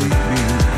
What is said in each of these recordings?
take me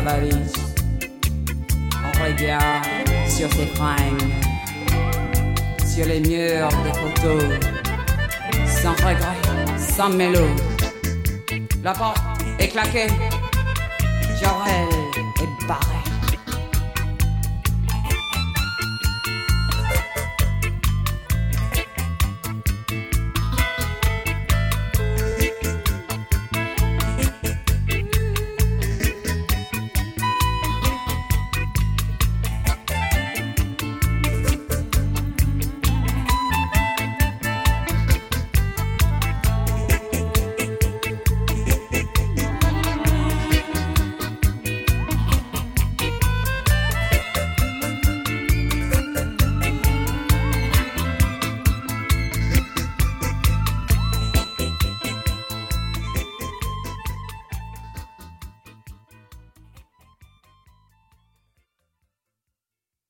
Joël